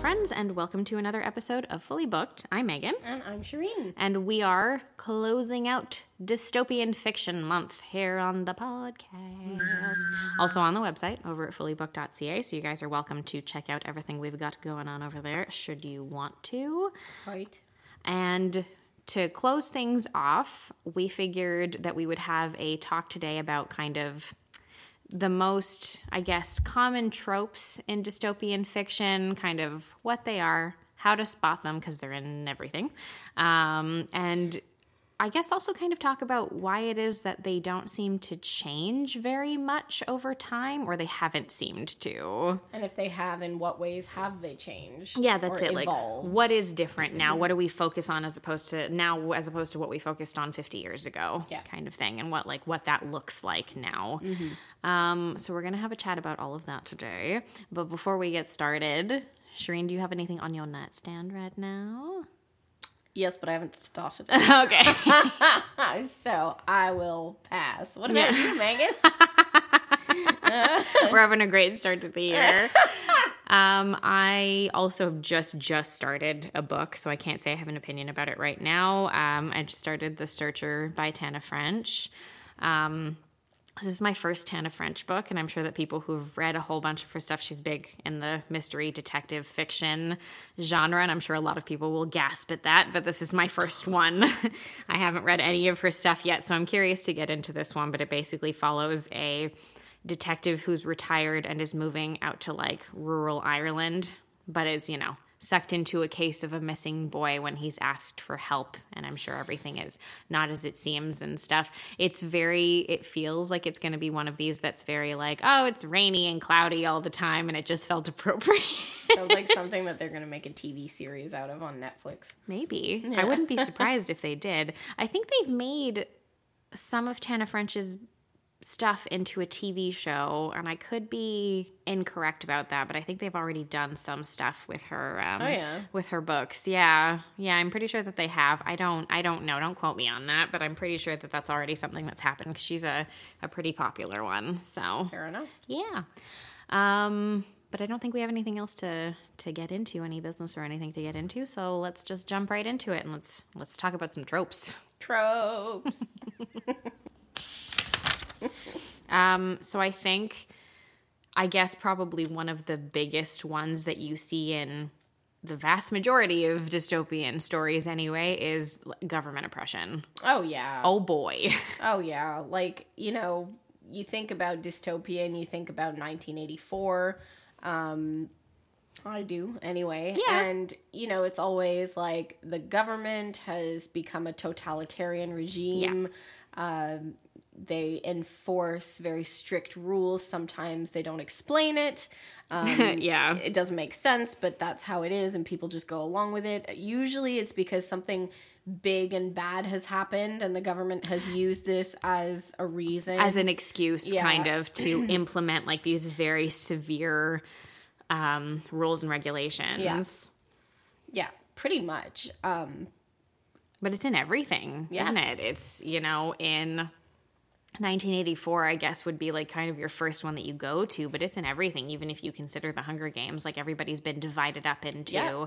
friends, and welcome to another episode of Fully Booked. I'm Megan, And I'm Shireen. and we are closing out Dystopian Fiction Month here on the podcast. Also on the website over at fullybooked.ca, so you guys are welcome to check out everything we've got going on over there should you want to. Right. And to close things off, we figured that we would have a talk today about kind of the most, I guess, common tropes in dystopian fiction, kind of what they are, how to spot them because they're in everything. Um, and I guess also kind of talk about why it is that they don't seem to change very much over time, or they haven't seemed to. And if they have, in what ways have they changed? Yeah, that's it. Evolved? Like, what is different now? What do we focus on as opposed to now, as opposed to what we focused on 50 years ago? Yeah. kind of thing, and what like what that looks like now. Um, so we're gonna have a chat about all of that today. But before we get started, Shireen, do you have anything on your nightstand right now? Yes, but I haven't started. It. Okay. so I will pass. What about you, Megan? We're having a great start to the year. Um, I also just just started a book, so I can't say I have an opinion about it right now. Um, I just started The Searcher by Tana French. Um, this is my first Tana French book, and I'm sure that people who've read a whole bunch of her stuff, she's big in the mystery detective fiction genre, and I'm sure a lot of people will gasp at that, but this is my first one. I haven't read any of her stuff yet, so I'm curious to get into this one, but it basically follows a detective who's retired and is moving out to like rural Ireland, but is, you know, sucked into a case of a missing boy when he's asked for help. And I'm sure everything is not as it seems and stuff. It's very, it feels like it's going to be one of these that's very like, oh, it's rainy and cloudy all the time. And it just felt appropriate. Sounds like something that they're going to make a TV series out of on Netflix. Maybe. I wouldn't be surprised if they did. I think they've made some of Tana French's stuff into a TV show, and I could be incorrect about that, but I think they've already done some stuff with her. Um, Oh, yeah. with her books. Yeah, yeah, I'm pretty sure that they have. I don't, I don't know. Don't quote me on that, but I'm pretty sure that that's already something that's happened because she's a a pretty popular one. So Fair enough. yeah. Um, but I don't think we have anything else to to get into, any business or anything to get into. So let's just jump right into it and let's let's talk about some tropes. Tropes. Um, so I think, I guess probably one of the biggest ones that you see in the vast majority of dystopian stories, anyway, is government oppression. oh, yeah. Oh boy. Oh yeah, like you know, you think about dystopia and you think about 1984. Um, I do anyway. Yeah. And you know, it's always like the government has become a totalitarian regime. Um, they enforce very strict rules. Sometimes they don't explain it. Um, yeah. it doesn't make sense, but that's how it is, and people just go along with it. Usually, it's because something big and bad has happened, and the government has used this as a reason. As an excuse, Yeah. kind of, to implement like these very severe um, rules and regulations. Yeah. yeah, pretty much. Um, But it's in everything, Yeah. isn't it? It's, you know, in 1984, I guess, would be like kind of your first one that you go to, but it's in everything, even if you consider the Hunger Games. Like everybody's been divided up into Yeah.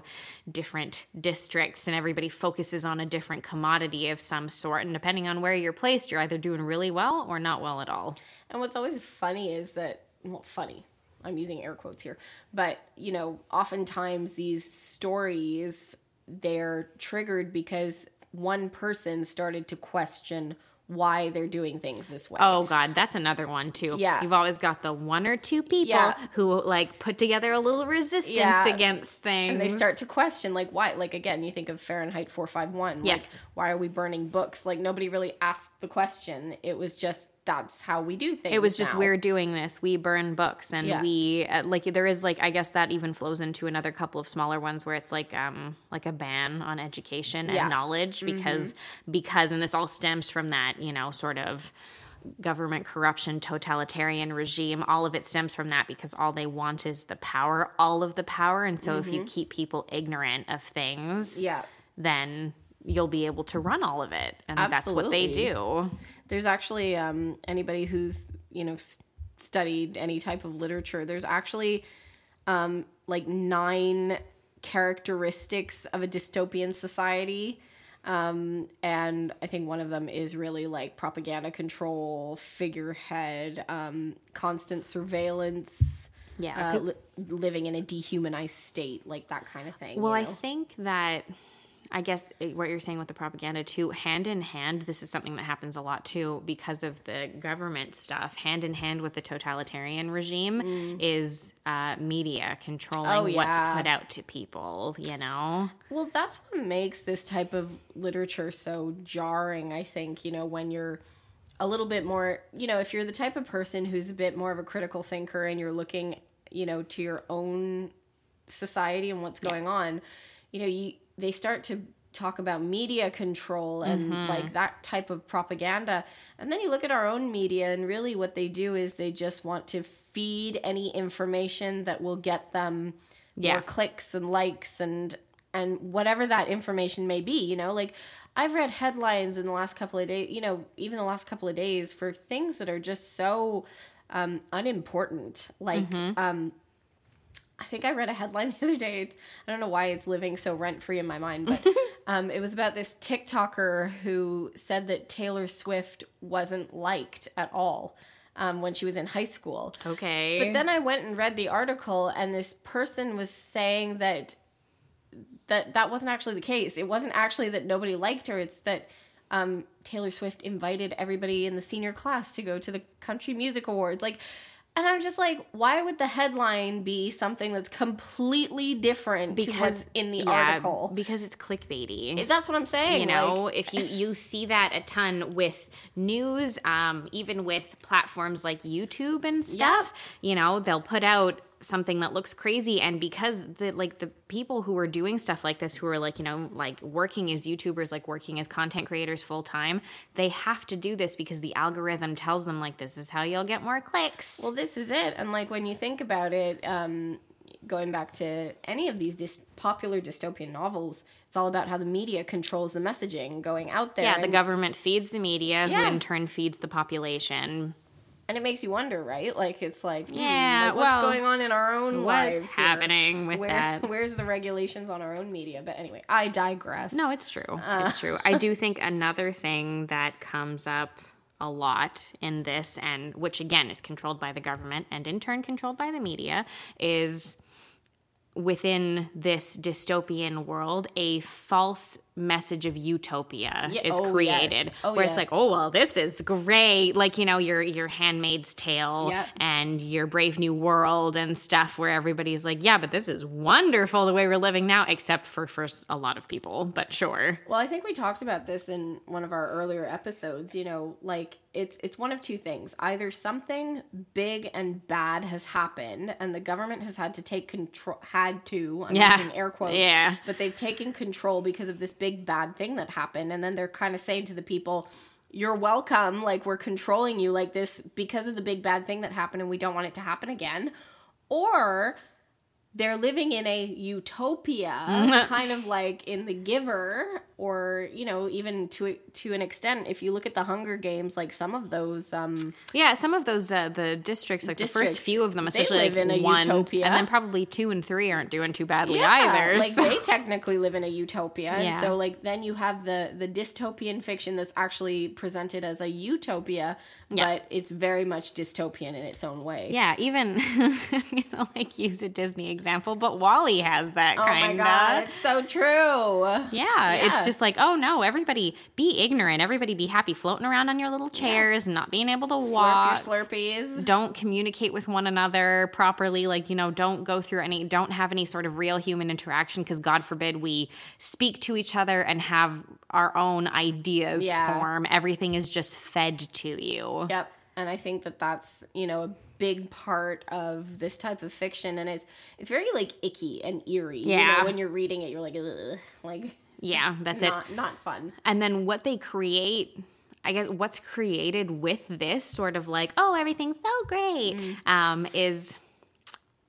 different districts and everybody focuses on a different commodity of some sort. And depending on where you're placed, you're either doing really well or not well at all. And what's always funny is that, well, funny, I'm using air quotes here, but you know, oftentimes these stories, they're triggered because one person started to question why they're doing things this way. Oh God, that's another one too. Yeah. you've always got the one or two people Yeah. who like put together a little resistance Yeah. against things, and they start to question like why like again you think of fahrenheit 451 like, Yes. why are we burning books like nobody really asked the question it was just that's how we do things It was just now. we're doing this. We burn books, and Yeah. we uh, like there is like I guess that even flows into another couple of smaller ones where it's like um like a ban on education and Yeah. Mm-hmm. knowledge because because and this all stems from that you know sort of government corruption totalitarian regime all of it stems from that because all they want is the power all of the power and so if you keep people ignorant of things Mm-hmm. yeah then you'll be able to run all of it and that's what they do there's actually um anybody who's you know s- studied any type of literature there's actually um like nine characteristics of a dystopian society. Um, and I think one of them is really like propaganda control, figurehead, um, constant surveillance, Yeah, uh, li- living in a dehumanized state, like that kind of thing. Well, you I think that I guess what you're saying with the propaganda too, hand in hand, this is something that happens a lot too because of the government stuff. Hand in hand with the totalitarian regime is uh, media controlling Mm. Oh, what's put out to people. You know, Well, that's what makes this type of literature so jarring, I think, you know, when you're a little bit more, you know, if you're the type of person who's a bit more of a critical thinker and you're looking, you know, to your own society and what's going on, you know, you they start to talk about media control and like that type of propaganda. And then you look at our own media and really what they do is they just want to feed any information that will get them Yeah. more clicks and likes and and whatever that information may be, you know, like I've read headlines in the last couple of days, you know, even the last couple of days for things that are just so um, unimportant. Like, um, I think I read a headline the other day. It's, I don't know why it's living so rent free in my mind, but um, it was about this TikToker who said that Taylor Swift wasn't liked at all um, when she was in high school. okay. But then I went and read the article, and this person was saying that that that wasn't actually the case. It wasn't actually that nobody liked her. It's that um, Taylor Swift invited everybody in the senior class to go to the Country Music Awards. Like, and I'm just like, why would the headline be something that's completely different to what's in the yeah, article? because it's clickbaity. That's what I'm saying. you know like- if you you see that a ton with news um even with platforms like youtube and stuff you know they'll put out something that looks crazy and because the like the people who are doing stuff like this who are like you know like working as youtubers like working as content creators full time they have to do this because the algorithm tells them like this is how you'll get more clicks Well, this is it. And like when you think about it, um, going back to any of these dys- popular dystopian novels, it's all about how the media controls the messaging going out there. yeah the government feeds the media Yeah. who in turn feeds the population and it makes you wonder, right? Like it's like, hmm, Yeah, like, what's well, going on in our own lives? what's here? happening with Where, that Where's the regulations on our own media? But anyway, I digress. No, it's true. Uh. It's true. I do think another thing that comes up a lot in this, and which again is controlled by the government and in turn controlled by the media, is within this dystopian world, a false message of utopia Yeah, is oh, created. yes. Oh, where yes. it's like, oh well, this is great. Like, you know, your your handmaid's tale Yep. and your Brave New World and stuff where everybody's like, Yeah, but this is wonderful the way we're living now, except for for a lot of people. But sure. Well, I think we talked about this in one of our earlier episodes. You know, like it's it's one of two things: either something big and bad has happened, and the government has had to take control. Had to, I'm Yeah. using air quotes. Yeah. But they've taken control because of this big bad thing that happened, and then they're kind of saying to the people. You're welcome. Like, we're controlling you like this because of the big bad thing that happened, and we don't want it to happen again. Or they're living in a utopia, kind of like in The Giver, or you know, even to to an extent, if you look at the Hunger Games, like some of those, um, Yeah, some of those uh, the districts, like the first few of them, especially live like in a one, utopia. and then probably two and three aren't doing too badly yeah, either. like so- they technically live in a utopia, Yeah. so like then you have the the dystopian fiction that's actually presented as a utopia, Yeah. but it's very much dystopian in its own way. yeah, even I'm gonna like use a Disney example, but WALL-E has that Oh kind my god, of. so true. Yeah, Yeah. it's just like, oh no, everybody be ignorant, everybody be happy floating around on your little chairs and not being able to Slurp walk. your Slurpees. don't communicate with one another properly like you know don't go through any don't have any sort of real human interaction because god forbid we speak to each other and have our own ideas Yeah. form everything is just fed to you Yep. And I think that that's, you know, a big part of this type of fiction. And it's, it's very like icky and eerie. You Yeah. know, when you're reading it, you're like, Ugh, like yeah that's it not, not fun. and then what they create I guess what's created with this sort of like, oh, everything's so great, Mm. um, is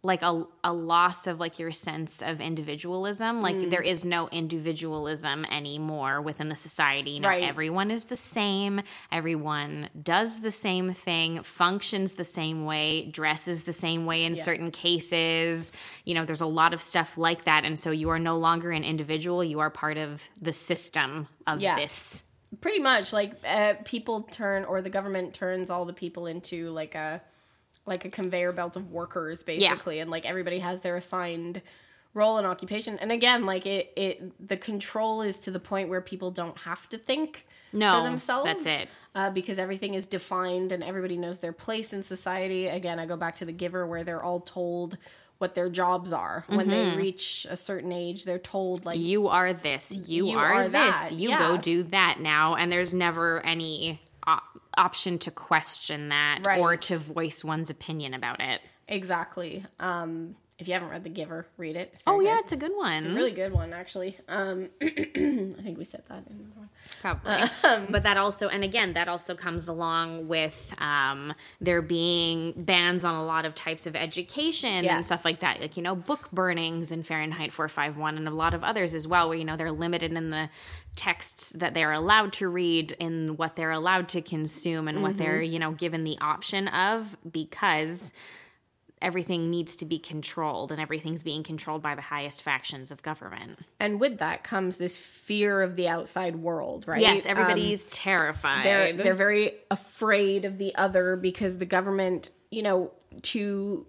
like a, a loss of like your sense of individualism. Like Mm. there is no individualism anymore within the society. You know Right. everyone is the same. Everyone does the same thing functions the same way dresses the same way in certain cases. You know there's a lot of stuff like that. And so you are no longer an individual. You are part of the system of Yeah. this. Pretty much. Like uh, people turn or the government turns all the people into like a like a conveyor belt of workers basically and like everybody has their assigned role and occupation. And again like it it the control is to the point where people don't have to think No, for themselves that's it. uh, because everything is defined and everybody knows their place in society. Again i go back to the giver where they're all told what their jobs are. When Mm-hmm. they reach a certain age they're told like you are this. You, You are, are this. that, you yeah. go do that now. And there's never any option to question that Right. or to voice one's opinion about it Exactly. Um, if you haven't read The Giver, read it. Oh good. yeah it's a good one It's a really good one, actually. Um, I think we said that in the one. probably Um, but that also and again that also comes along with um, there being bans on a lot of types of education Yeah. and stuff like that like you know book burnings in fahrenheit 451 and a lot of others as well where you know they're limited in the texts that they're allowed to read and what they're allowed to consume and what they're Mm-hmm. you know given the option of because everything needs to be controlled and everything's being controlled by the highest factions of government And with that comes this fear of the outside world, right? yes Um, everybody's terrified they're they're very afraid of the other because the government, you know, to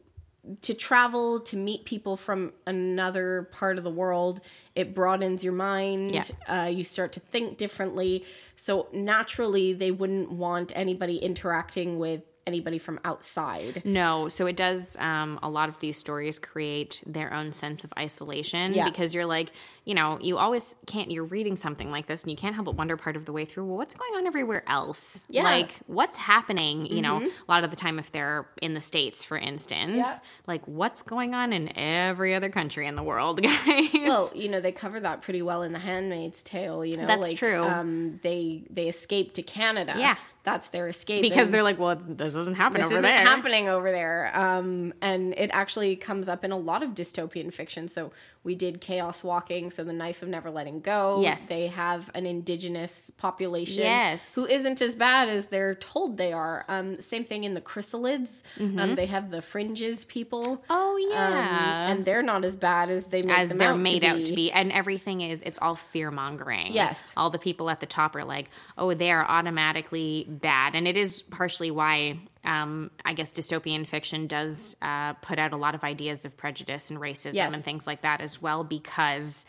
to travel to meet people from another part of the world, it broadens your mind. Yeah. Uh, you start to think differently. So naturally, they wouldn't want anybody interacting with anybody from outside. No, so it does. Um, a lot of these stories create their own sense of isolation Yeah. because you're like, you know, you always can't. You're reading something like this, and you can't help but wonder part of the way through. Well, what's going on everywhere else? Yeah. Mm-hmm. like what's happening? You know, a lot of the time, if they're in the states, for instance, Yeah. like what's going on in every other country in the world, guys? Well, you know, they cover that pretty well in The Handmaid's Tale. You know, That's like, true. Um, they they escape to Canada. Yeah. that's their escape because And- they're like, well, this doesn't happen this over isn't there. happening over there. Um, and it actually comes up in a lot of dystopian fiction. So we did Chaos Walking, so the knife of never letting go. Yes. They have an indigenous population Yes. who isn't as bad as they're told they are. Um, same thing in the chrysalids. Um, they have the fringes people. Oh Um, yeah. and they're not as bad as they as they're made to out be. to be and everything is it's all fear mongering Yes. all the people at the top are like oh they are automatically bad and it is partially why um, i guess dystopian fiction does uh, put out a lot of ideas of prejudice and racism Yes. and things like that as well because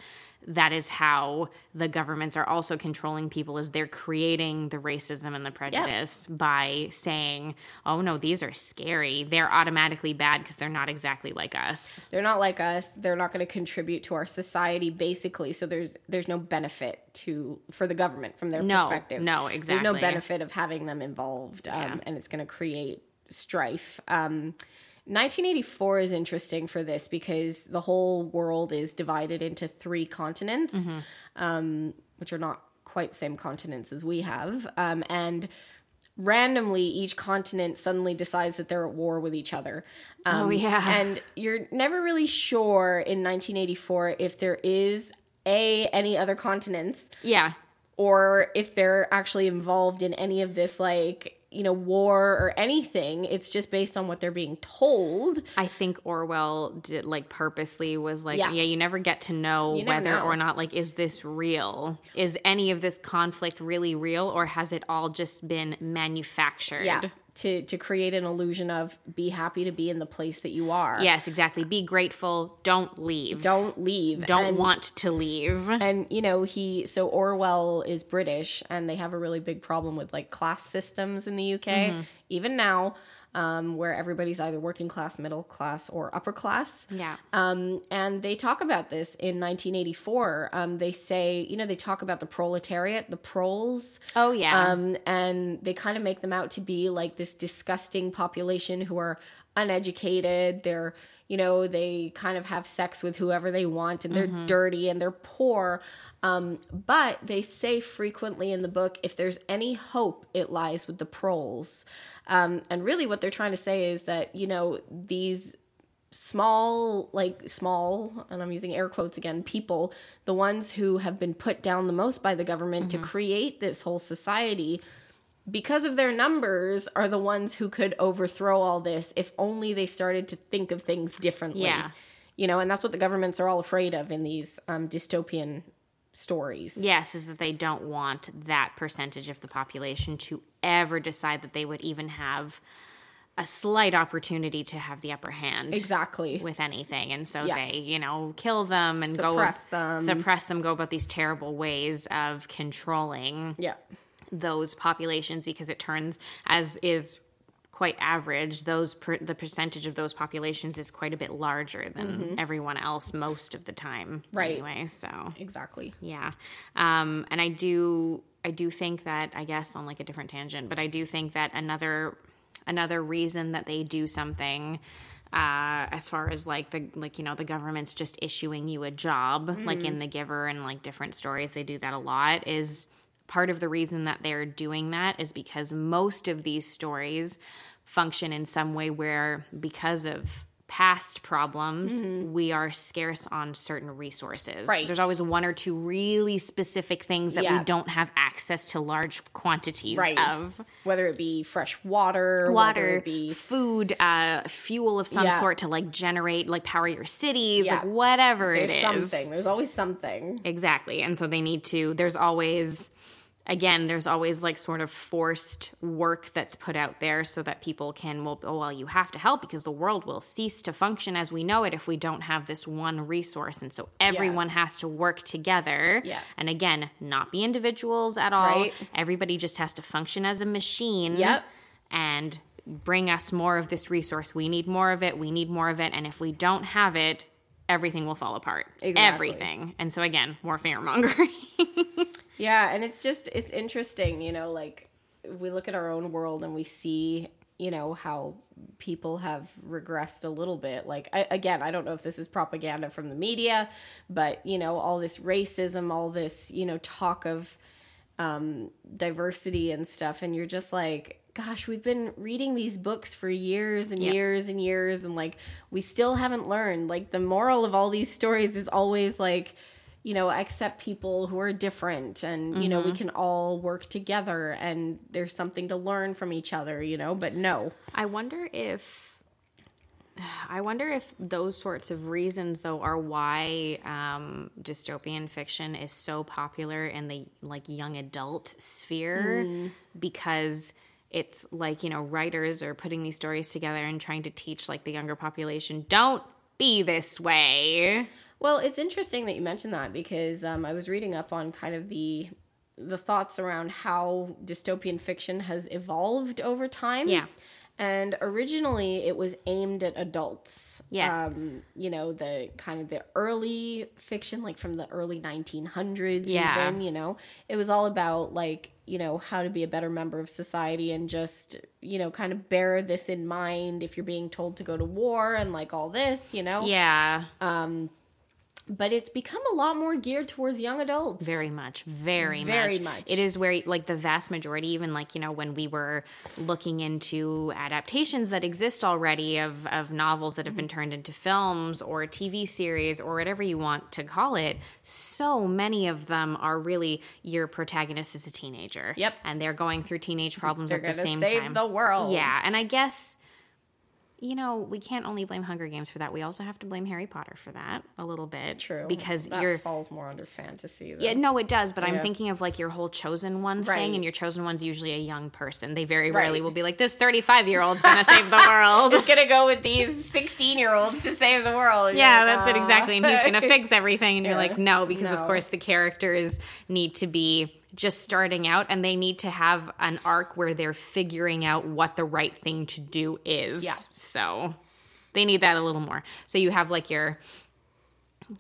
that is how the governments are also controlling people is they're creating the racism and the prejudice by saying oh no these are scary. They're automatically bad because they're not exactly like us. They're not like us. They're not going to contribute to our society basically. So there's there's no benefit to for the government from their No, perspective. no, exactly. there's no benefit of having them involved um, Yeah. and it's going to create strife. Um, 1984 is interesting for this because the whole world is divided into three continents Mm-hmm. um, which are not quite same continents as we have um, and randomly each continent suddenly decides that they're at war with each other um, Oh, yeah. and you're never really sure in 1984 if there is a any other continents yeah or if they're actually involved in any of this like you know war or anything it's just based on what they're being told I think Orwell did like purposely was like, Yeah. yeah, you never get to know whether know. or not like is this real? Is any of this conflict really real or has it all just been manufactured? yeah to to create an illusion of be happy to be in the place that you are Yes, exactly. Be grateful. Don't leave. don't leave Don't And- want to leave. and you know he so orwell is british and they have a really big problem with like class systems in the uk Mm-hmm. even now um, where everybody's either working class middle class or upper class Yeah. um, and they talk about this in 1984 um, they say you know they talk about the proletariat the proles Oh yeah. um, and they kind of make them out to be like this disgusting population who are uneducated. They're, you know, they kind of have sex with whoever they want and they're dirty and they're poor. Um, but they say frequently in the book, if there's any hope, it lies with the proles. Um, and really, what they're trying to say is that, you know, these small like small and i'm using air quotes again people the ones who have been put down the most by the government to create this whole society because of their numbers are the ones who could overthrow all this if only they started to think of things differently Yeah. you know and that's what the governments are all afraid of in these um, dystopian stories Yes, is that they don't want that percentage of the population to ever decide that they would even have a slight opportunity to have the upper hand. exactly with anything and so Yeah. they you know kill them and Suppress go them. suppress them go about these terrible ways of controlling yeah those populations because it turns as is quite average those per, the percentage of those populations is quite a bit larger than everyone else most of the time Mm-hmm. Right. anyway so exactly yeah um and i do i do think that i guess on like a different tangent but i do think that another another reason that they do something uh as far as like the like you know the government's just issuing you a job like in the giver and like different stories they do that a lot is part of the reason that they're doing that is because most of these stories function in some way where because of past problems we are scarce on certain resources Right. there's always one or two really specific things that Yeah. we don't have access to large quantities Right. of whether it be fresh water, water be food uh fuel of some Yeah. sort to like generate like power your cities Yeah. like whatever there's it is something. There's always something. Exactly. And so they need to, there's always, again, there's always like sort of forced work that's put out there so that people can, well, oh, well, you have to help because the world will cease to function as we know it if we don't have this one resource. And so everyone has to work together. Yeah. And again, not be individuals at all. Right. Everybody just has to function as a machine. Yep. And bring us more of this resource. We need more of it. We need more of it. And if we don't have it, everything will fall apart. Exactly. Everything. And so again, more fear mongering. Yeah, and it's just it's interesting, you know, like we look at our own world and we see, you know, how people have regressed a little bit. Like I, again, I don't know if this is propaganda from the media, but you know, all this racism, all this, you know, talk of um diversity and stuff and you're just like gosh we've been reading these books for years and Yeah. years and years and like we still haven't learned like the moral of all these stories is always like you know accept people who are different and you know we can all work together and there's something to learn from each other you know but no. I wonder if I wonder if those sorts of reasons though are why um, dystopian fiction is so popular in the like young adult sphere because it's like you know writers are putting these stories together and trying to teach like the younger population don't be this way. Well, it's interesting that you mentioned that because um, I was reading up on kind of the the thoughts around how dystopian fiction has evolved over time. Yeah. And originally, it was aimed at adults. Yes. Um, you know, the kind of the early fiction, like from the early 1900s, Yeah. even, you know, it was all about like, you know, how to be a better member of society and just, you know, kind of bear this in mind if you're being told to go to war and like all this, you know? Yeah, but it's become a lot more geared towards young adults. Very much, very, Very much. much. It is where, like, the vast majority, even like you know, when we were looking into adaptations that exist already of of novels that have been mm-hmm. turned into films or TV series or whatever you want to call it, so many of them are really your protagonist is a teenager. Yep. and they're going through teenage problems They're at the same save time. the world. Yeah, and I guess. You know, we can't only blame Hunger Games for that. We also have to blame Harry Potter for that a little bit. True. Because that you're falls more under fantasy. Though. yeah, no, it does, but I'm thinking of like your whole chosen one Right. thing, and your chosen one's usually a young person. They very Right. rarely will be like, this 35 year old's gonna save the world. It's gonna go with these 16 year olds to save the world. You're Yeah, like, that's it exactly. And he's gonna fix everything. And you're like, no, because of course the characters need to be just starting out and they need to have an arc where they're figuring out what the right thing to do is. Yeah. So they need that a little more. So you have like your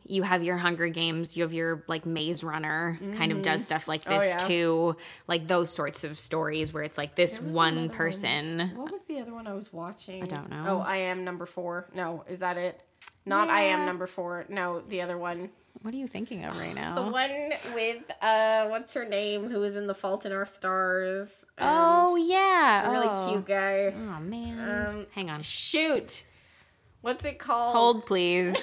you have your Hunger Games, you have your like Maze Runner kind of does mm-hmm. stuff like oh, this Oh, yeah. too. Like those sorts of stories where it's like this one another one. person. What was the other one I was watching? I don't know. Oh, I am number four. No, is that it? Not I am number four. No, the other one. What are you thinking of right now? The one with uh, what's her name? Who was in The Fault in Our Stars? Oh yeah. the really oh. cute guy. Oh man. Um, Hang on. Shoot. What's it called? Hold, please.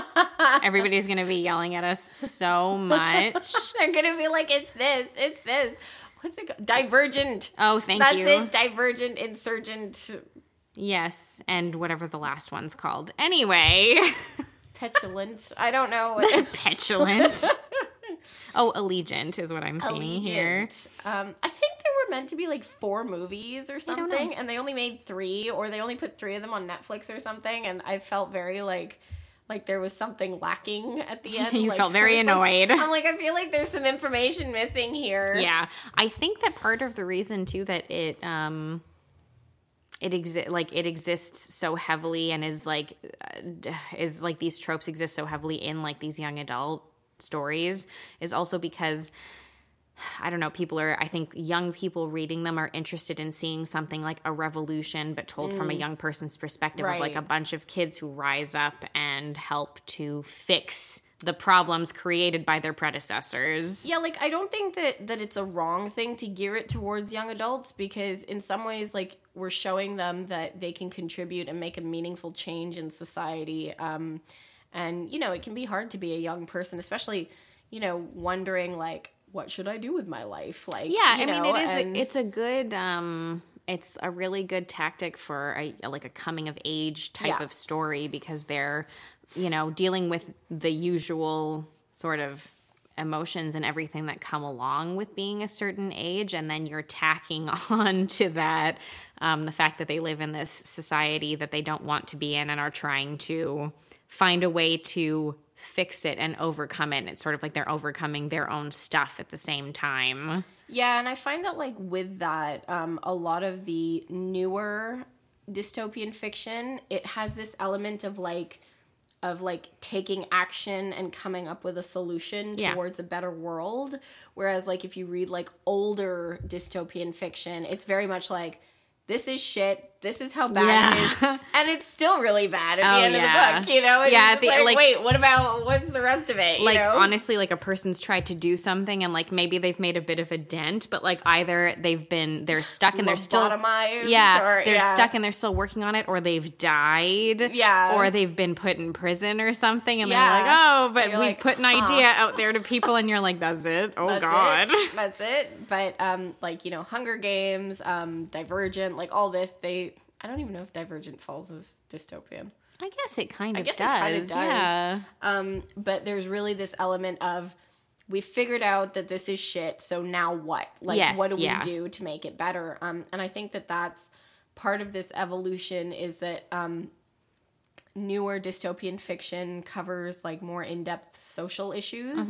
Everybody's gonna be yelling at us so much. They're gonna be like, it's this, it's this. What's it called? Divergent. Oh, thank That's you. That's it. Divergent, insurgent, Yes, and whatever the last one's called. Anyway, petulant. I don't know. petulant. oh, Allegiant is what I'm seeing here. Um, I think there were meant to be like four movies or something, and they only made three, or they only put three of them on Netflix or something. And I felt very like, like there was something lacking at the end. You Like, felt very was like- annoyed. I'm like, I feel like there's some information missing here. Yeah, I think that part of the reason too that it um it exist like it exists so heavily and is like uh, is like these tropes exist so heavily in like these young adult stories is also because I don't know, people are, I think young people reading them are interested in seeing something like a revolution, but told from a young person's perspective of like Mm. A bunch of kids who rise up and help to fix the problems created by their predecessors. Yeah, like I don't think that that it's a wrong thing to gear it towards young adults because in some ways like we're showing them that they can contribute and make a meaningful change in society. Um and you know, it can be hard to be a young person, especially, you know, wondering like what should I do with my life? Like Yeah, I mean it is and- a, it's a good um it's a really good tactic for a like a coming of age type Yeah. of story because they're you know dealing with the usual sort of emotions and everything that come along with being a certain age and then you're tacking on to that um, the fact that they live in this society that they don't want to be in and are trying to find a way to fix it and overcome it. It's sort of like they're overcoming their own stuff at the same time. Yeah, and I find that like with that, um, a lot of the newer dystopian fiction, it has this element of like of like taking action and coming up with a solution Yeah. towards a better world. Whereas like if you read like older dystopian fiction, it's very much like this is shit. This is how bad Yeah. it is, and it's still really bad at Oh, the end yeah. of the book. You know, it's Yeah, the- like, like- wait, what about what's the rest of it? You like know? honestly like a person's tried to do something and like maybe they've made a bit of a dent but like either they've been they're stuck and they're still yeah or- they're yeah. stuck and they're still working on it or they've died Yeah. or they've been put in prison or something and Yeah. they're like oh but we've like, put an huh. idea out there to people and you're like that's it oh That's god it. That's it. But um, like you know, Hunger Games, um, Divergent, like all this, they. I don't even know if Divergent falls as dystopian. i guess it kind of guess it does, kinda does. yeah Um, but there's really this element of we figured out that this is shit. So now what? Like, Yes, what do yeah. we do to make it better? Um, and I think that that's part of this evolution is that um, newer dystopian fiction covers like more in-depth social issues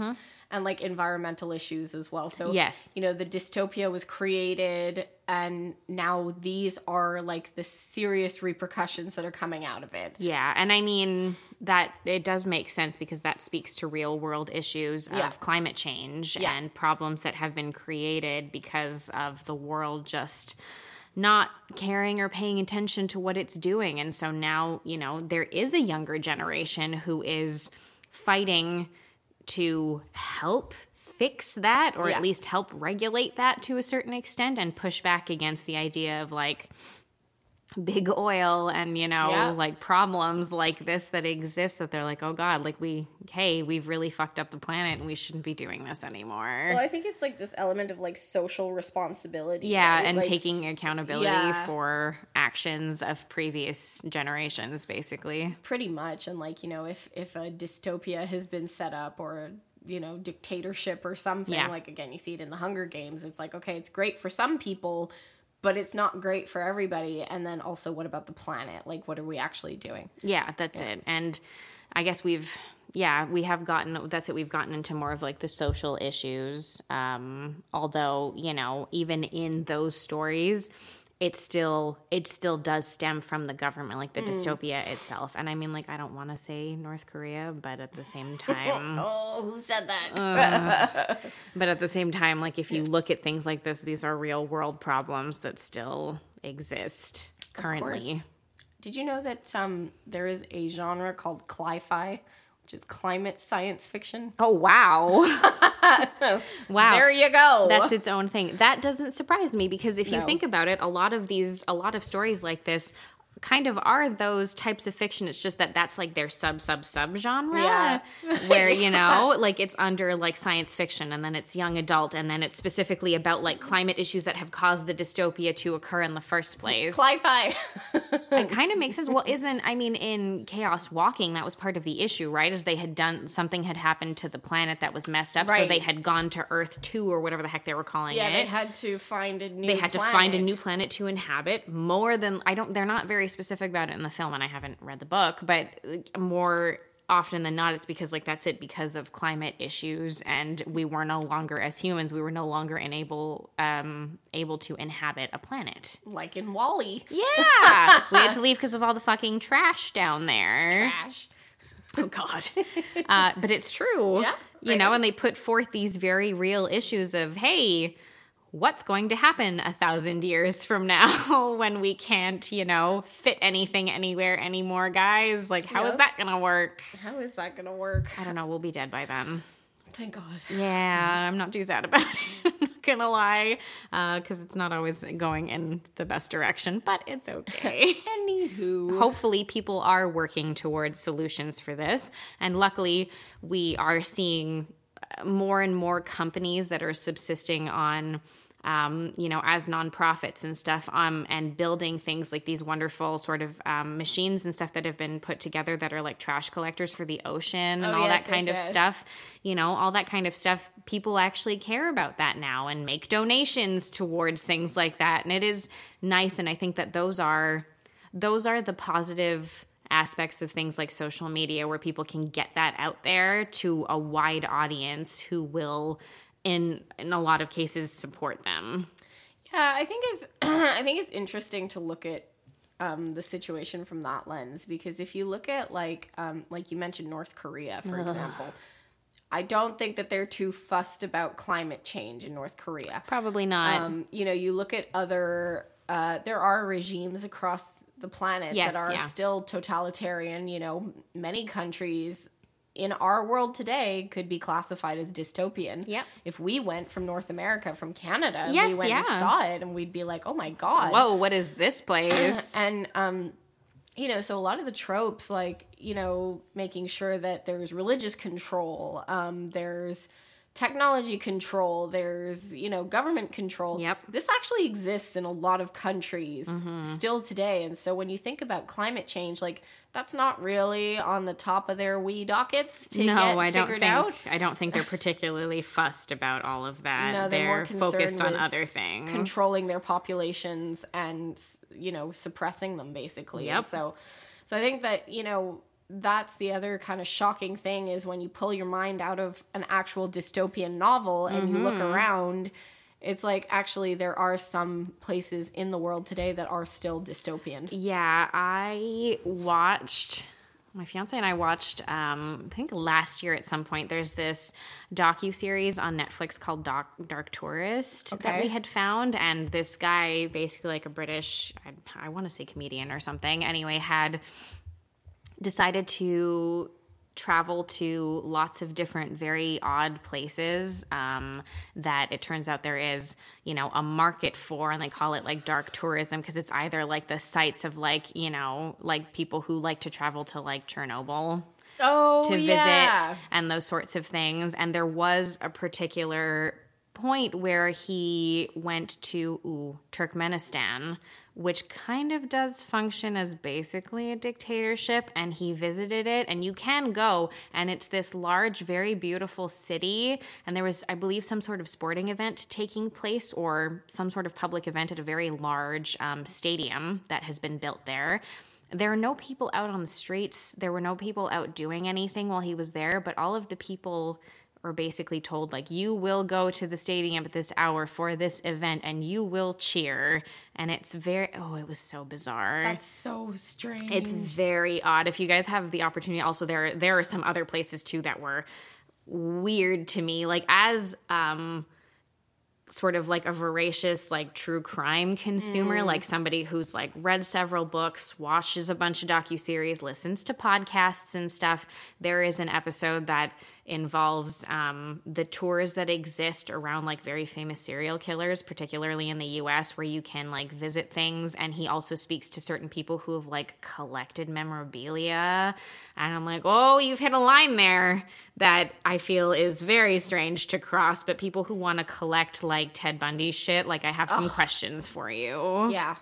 and like environmental issues as well. So Mm-hmm. Yes. you know, the dystopia was created and now these are like the serious repercussions that are coming out of it. Yeah, and I mean that it does make sense because that speaks to real world issues Yeah. of climate change Yeah. and problems that have been created because of the world just not caring or paying attention to what it's doing. And so now, you know, there is a younger generation who is fighting to help fix that or Yeah. at least help regulate that to a certain extent and push back against the idea of like big oil and you know Yeah. like problems like this that exist that they're like oh god like we hey we've really fucked up the planet and we shouldn't be doing this anymore Well, I think it's like this element of like social responsibility. yeah right? and Like, taking accountability Yeah. for actions of previous generations basically pretty much and like you know if if a dystopia has been set up or you know dictatorship or something. Yeah. like again you see it in the hunger games. It's like okay it's great for some people but it's not great for everybody. And then also what about the planet? Like what are we actually doing? Yeah that's it. And i guess we've yeah we have gotten that's it. We've gotten into more of like the social issues. Um although you know even in those stories it still it still does stem from the government like the dystopia itself. And i mean like i don't want to say north korea but at the same time oh who said that? But at the same time like if you look at things like this these are real world problems that still exist currently. did you know that um there is a genre called cli-fi which is climate science fiction. Oh wow. Wow. There you go. That's its own thing. That doesn't surprise me because if you think about it, a lot of these, a lot of stories like this kind of are those types of fiction. It's just that that's like their sub sub sub genre. Yeah. where, you know, like it's under like science fiction and then it's young adult and then it's specifically about like climate issues that have caused the dystopia to occur in the first place. Cli-fi. it kind of makes sense. Well, isn't I mean in Chaos Walking that was part of the issue, right? As they had done something had happened to the planet that was messed up, so they had gone to Earth 2 or whatever the heck they were calling yeah, it Yeah, they had to find a new they had to find a new planet to inhabit more than i don't they're not very specific about it in the film and i haven't read the book but like, more often than not it's because like that's it because of climate issues and we were no longer as humans we were no longer enable um able to inhabit a planet. Like in WALL-E. yeah! We had to leave because of all the fucking trash down there. Trash. oh god. Uh, but it's true. Yeah, you know. and they put forth these very real issues of hey what's going to happen a thousand years from now when we can't you know fit anything anywhere anymore guys like how is Yep. that gonna work How is that gonna work? i don't know we'll be dead by then Thank God. yeah i'm not too sad about it i'm not gonna lie because it's not always going in the best direction but it's okay Anywho. hopefully people are working towards solutions for this and luckily we are seeing uh, more and more companies that are subsisting on um, you know as nonprofits and stuff um, and building things like these wonderful sort of um, machines and stuff that have been put together that are like trash collectors for the ocean and Oh, all yes, that kind yes, of yes. stuff you know all that kind of stuff. People actually care about that now and make donations towards things like that. And it is nice. And i think that those are those are the positive aspects of things like social media where people can get that out there to a wide audience who will in in a lot of cases support them Yeah, I think it's I think it's interesting to look at um, the situation from that lens because if you look at like um, like you mentioned North Korea for example, I don't think that they're too fussed about climate change in North Korea. probably not Um, you know, you look at other uh, there are regimes across the planet Yes, that are yeah. still totalitarian. You know, many countries in our world today could be classified as dystopian. Yep. If we went from North America, from Canada, Yes, we went and saw it, and we'd be like, "Oh my god!" whoa what is this place And um, you know, so a lot of the tropes, like you know, making sure that there's religious control, um, there's technology control, there's you know, government control. Yep. This actually exists in a lot of countries Mm-hmm. still today, and so when you think about climate change, like that's not really on the top of their wee dockets to no get i don't figured think out. i don't think they're particularly fussed about all of that No, they're more focused on other things controlling their populations and you know suppressing them basically Yep. and so so i think that you know that's the other kind of shocking thing is when you pull your mind out of an actual dystopian novel and you look Mm-hmm. around it's like actually there are some places in the world today that are still dystopian Yeah, I watched my fiance and I watched um I think last year at some point there's this docu series on Netflix called Doc, Dark Tourist that we had found and this guy basically like a British I, I want to say comedian or something anyway had decided to travel to lots of different very odd places um, that it turns out there is you know a market for and they call it like dark tourism because it's either like the sites of like you know like people who like to travel to like chernobyl oh to yeah. visit and those sorts of things. And there was a particular point where he went to ooh, Turkmenistan, which kind of does function as basically a dictatorship. And he visited it, and you can go, and it's this large, very beautiful city. And there was, I believe, some sort of sporting event taking place or some sort of public event at a very large um, stadium that has been built there there are no people out on the streets. There were no people out doing anything while he was there, but all of the people were basically told like you will go to the stadium at this hour for this event and you will cheer. And it's very oh it was so bizarre. That's so strange. it's very odd. If you guys have the opportunity also there there are some other places too that were weird to me. Like as um sort of like a voracious like true crime consumer like somebody who's like read several books watches a bunch of docuseries listens to podcasts and stuff there is an episode that involves um, the tours that exist around like very famous serial killers, particularly in the US, where you can like visit things. And he also speaks to certain people who have like collected memorabilia. And I'm like, oh, you've hit a line there that I feel is very strange to cross. But people who want to collect like Ted Bundy shit, like I have some questions for you. Yeah.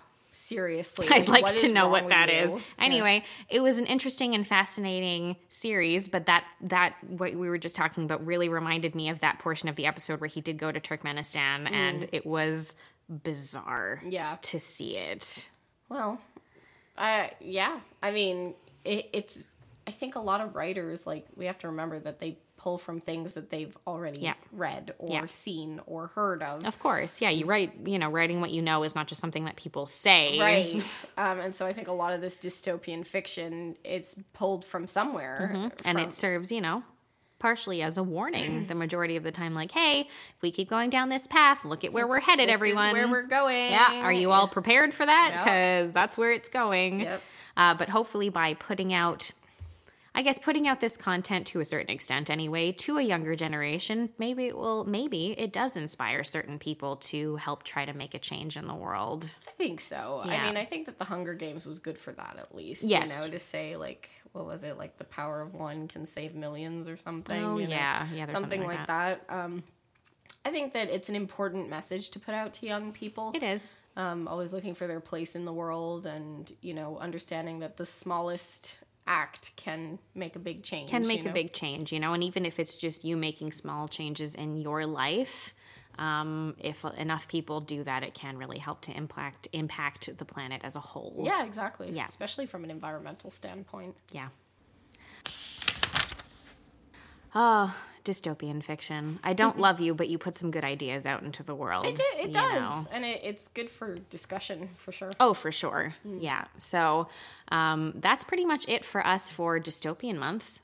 Seriously. I'd like to know what that is. you? Anyway, it was an interesting and fascinating series, but that that what we were just talking about really reminded me of that portion of the episode where he did go to Turkmenistan and it was bizarre Mm. Yeah. to see it. Well, I yeah. I mean, it, it's. I think a lot of writers like we have to remember that they pull from things that they've already Yeah. read or Yeah. seen or heard of. Of course. Yeah, you write, you know, writing what you know is not just something that people say. Right. um, and so I think a lot of this dystopian fiction it's pulled from somewhere. Mm-hmm. And it serves, you know, partially as a warning the majority of the time like, hey, if we keep going down this path, look at where we're headed, this everyone. where we're going. Yeah, are you all prepared for that? Yep. Because that's where it's going. Yep. Uh, but hopefully, by putting out, I guess, putting out this content to a certain extent anyway, to a younger generation, maybe it will, maybe it does inspire certain people to help try to make a change in the world. I think so. Yeah. I mean, I think that the Hunger Games was good for that at least. Yes. You know, to say like what was it like the power of one can save millions or something. Oh, you know? yeah. Yeah, something, something like like that. Um, I think that it's an important message to put out to young people. It is. um, always looking for their place in the world and you know understanding that the smallest act can make a big change Can you make a big change, you know, and even if it's just you making small changes in your life. Um, if enough people do that, it can really help to impact impact the planet as a whole. yeah exactly Yeah. especially from an environmental standpoint Yeah. Oh, dystopian fiction. I don't love you, but you put some good ideas out into the world. it, do- it does know. and it, it's good for discussion for sure Oh, for sure. Yeah. So um, that's pretty much it for us for Dystopian Month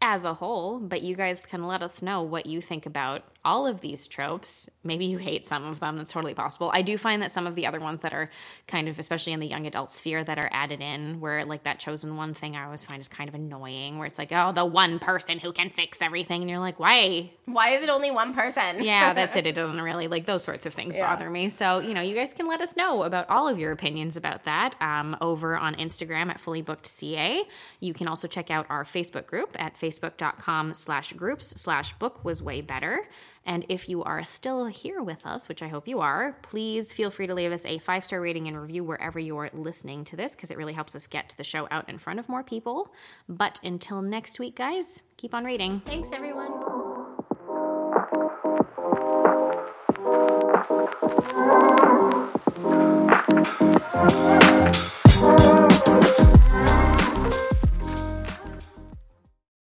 as a whole. But you guys can let us know what you think about all of these tropes. Maybe you hate some of them. That's totally possible. I do find that some of the other ones that are kind of, especially in the young adult sphere, that are added in, where like that chosen one thing I always find is kind of annoying, where it's like, oh, the one person who can fix everything. And you're like, why? why is it only one person yeah, that's it. It doesn't really like those sorts of things Yeah. bother me. So, you know, you guys can let us know about all of your opinions about that um, over on Instagram at fully booked CA. You can also check out our Facebook group at facebook.com slash groups slash book was way better. And if you are still here with us, which I hope you are, please feel free to leave us a five star rating and review wherever you're listening to this because it really helps us get the show out in front of more people. But until next week, guys, keep on reading. thanks everyone